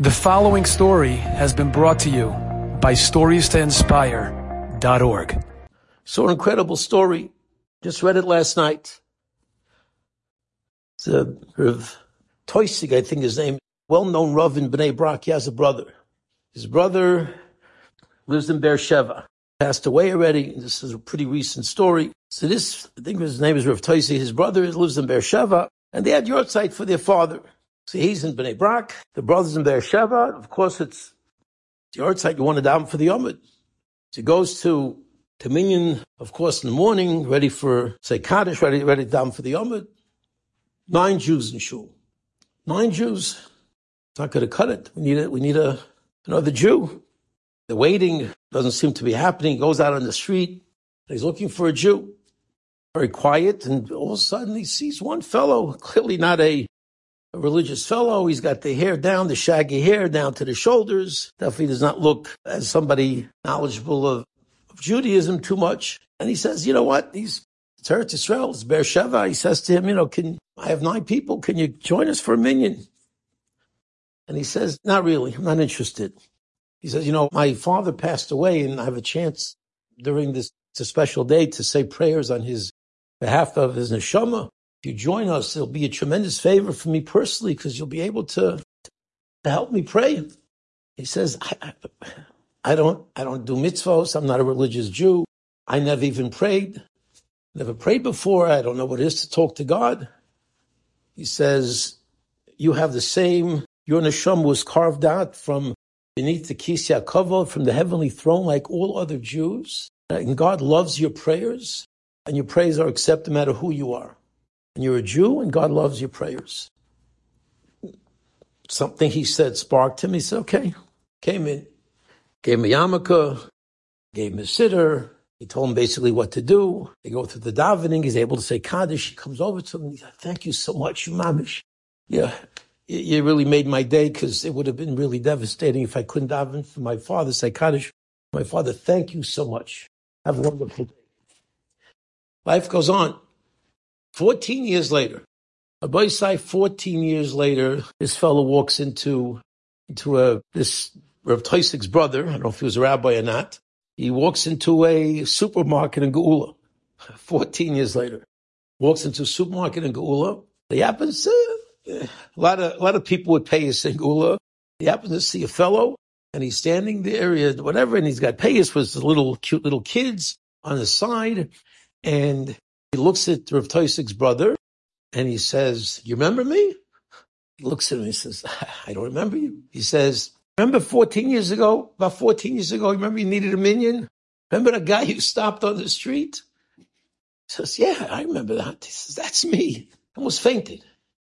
The following story has been brought to you by StoriesToInspire.org. So an incredible story. Just read it last night. A Rav Toisig, I think his name, well-known Rav in Bnei Brak. He has a brother. His brother lives in Beersheba. Passed away already. This is a pretty recent story. So this, I think his name is Rav Toisig. His brother lives in Beersheba, and they had yahrzeit for their father. So he's in Bnei Brak, the brothers in Beersheba. Of course, it's the yahrzeit you want to daven for the Amud. So he goes to Dominion, of course, in the morning, ready for, say, Kaddish, ready, ready daven for the Amud. Nine Jews in Shul. Nine Jews. It's not going to cut it. We need a, we need a, another Jew. The waiting doesn't seem to be happening. He goes out on the street. He's looking for a Jew. Very quiet. And all of a sudden he sees one fellow, clearly not a a religious fellow. He's got the hair down, the shaggy hair down to the shoulders. Definitely does not look as somebody knowledgeable of, of Judaism too much. And he says, you know what? He's it's Eretz Israel, it's Beersheba. He says to him, you know, can I have nine people? Can you join us for a minyan? And he says, not really. I'm not interested. He says, you know, my father passed away and I have a chance during this, it's a special day to say prayers on his behalf of his neshama. If you join us, it'll be a tremendous favor for me personally because you'll be able to, to help me pray. He says, I, I, I don't, I don't do mitzvahs. I'm not a religious Jew. I never even prayed. Never prayed before. I don't know what it is to talk to God. He says, you have the same, your neshama was carved out from beneath the kisya kavod, from the heavenly throne, like all other Jews. And God loves your prayers, and your prayers are accepted no matter who you are and you're a Jew, and God loves your prayers. Something he said sparked him. He said, okay. Came in, gave him a yarmulke, gave him a siddur. He told him basically what to do. They go through the davening. He's able to say Kaddish. He comes over to him. He said, thank you so much, you mamish. Yeah, you really made my day because it would have been really devastating if I couldn't daven for my father, say Kaddish. My father, thank you so much. Have a wonderful day. Life goes on. 14 years later, Abaisai, 14 years later, this fellow walks into, into a, this Rav Toisig's brother, I don't know if he was a rabbi or not, he walks into a supermarket in Geula, 14 years later. Walks into a supermarket in Geula. He happens to, a lot of, a lot of people would pay his in Geula. He happens to see a fellow and he's standing there, whatever, and he's got payas with the little cute little kids on the side. And he looks at Rav Toisig's brother and he says, You remember me? He looks at him and he says, I don't remember you. He says, Remember 14 years ago, about 14 years ago, remember you needed a minyan? Remember the guy you stopped on the street? He says, Yeah, I remember that. He says, That's me. Almost fainted.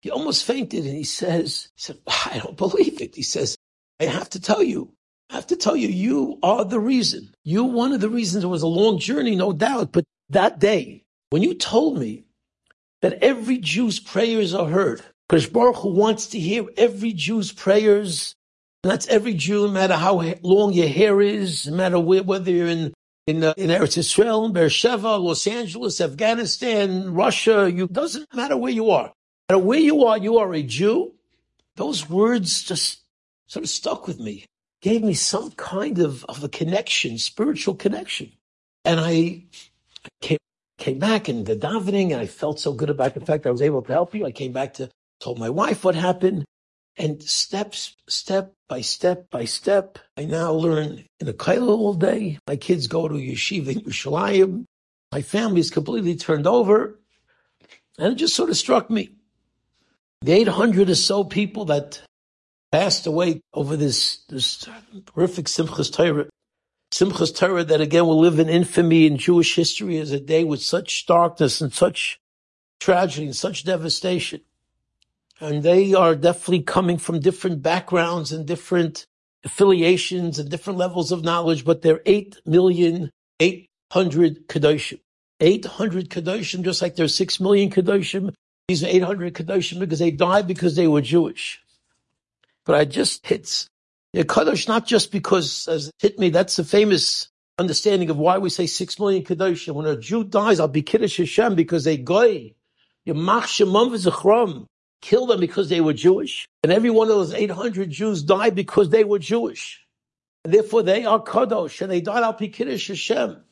He almost fainted and he says, he said, I don't believe it. He says, I have to tell you, I have to tell you, you are the reason. You one of the reasons. It was a long journey, no doubt, but that day, when you told me that every Jew's prayers are heard, because Baruch Hu wants to hear every Jew's prayers, that's every Jew, no matter how long your hair is, no matter where, whether you're in in, uh, in Eretz Israel, Beersheba, Los Angeles, Afghanistan, Russia, you doesn't matter where you are. No matter where you are, you are a Jew. Those words just sort of stuck with me, gave me some kind of, of a connection, spiritual connection. And I came came back and the davening, and I felt so good about the fact I was able to help you. I came back to told my wife what happened, and steps, step by step by step, I now learn in a kollel all day. My kids go to yeshiva in Yerushalayim. My family is completely turned over, and it just sort of struck me. The 800 or so people that passed away over this this horrific Simchas Torah Simchas Torah that again will live in infamy in Jewish history as a day with such darkness and such tragedy and such devastation. And they are definitely coming from different backgrounds and different affiliations and different levels of knowledge, but they're 8 million, 800 Kedoshim. 800 Kedoshim, just like there's 6 million Kedoshim. These are 800 Kedoshim because they died because they were Jewish. But I just hits yeah, Kadosh, not just because, as it hit me, that's the famous understanding of why we say six million Kadosh. When a Jew dies, I'll be Kiddush Hashem because they goy. Yamach Shemam v'zechram. killed them because they were Jewish. And every one of those 800 Jews died because they were Jewish. And therefore they are Kadosh, and they died I'll be Kiddush Hashem.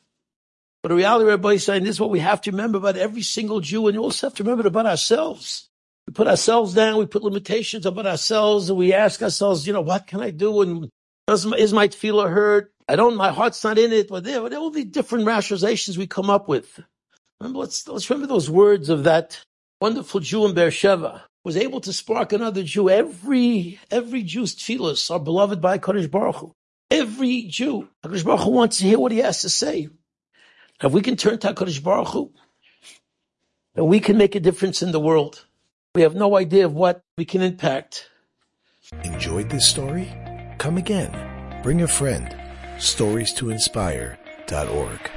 But the reality, Rabbi is saying, this is what we have to remember about every single Jew, and you also have to remember about ourselves. We put ourselves down, we put limitations about ourselves, and we ask ourselves, you know, what can I do? And is my tefillah hurt? I don't, my heart's not in it, but there, there will be different rationalizations we come up with. Remember, let's, let's remember those words of that wonderful Jew in Beersheba was able to spark another Jew. Every, every Jew's tefillahs are beloved by Kadosh Baruch Hu. Every Jew, Kadosh Baruch Hu wants to hear what he has to say. If we can turn to HaKadosh Baruch Hu, then we can make a difference in the world. We have no idea of what we can impact. Enjoyed this story? Come again. Bring a friend. Stories to inspire.org.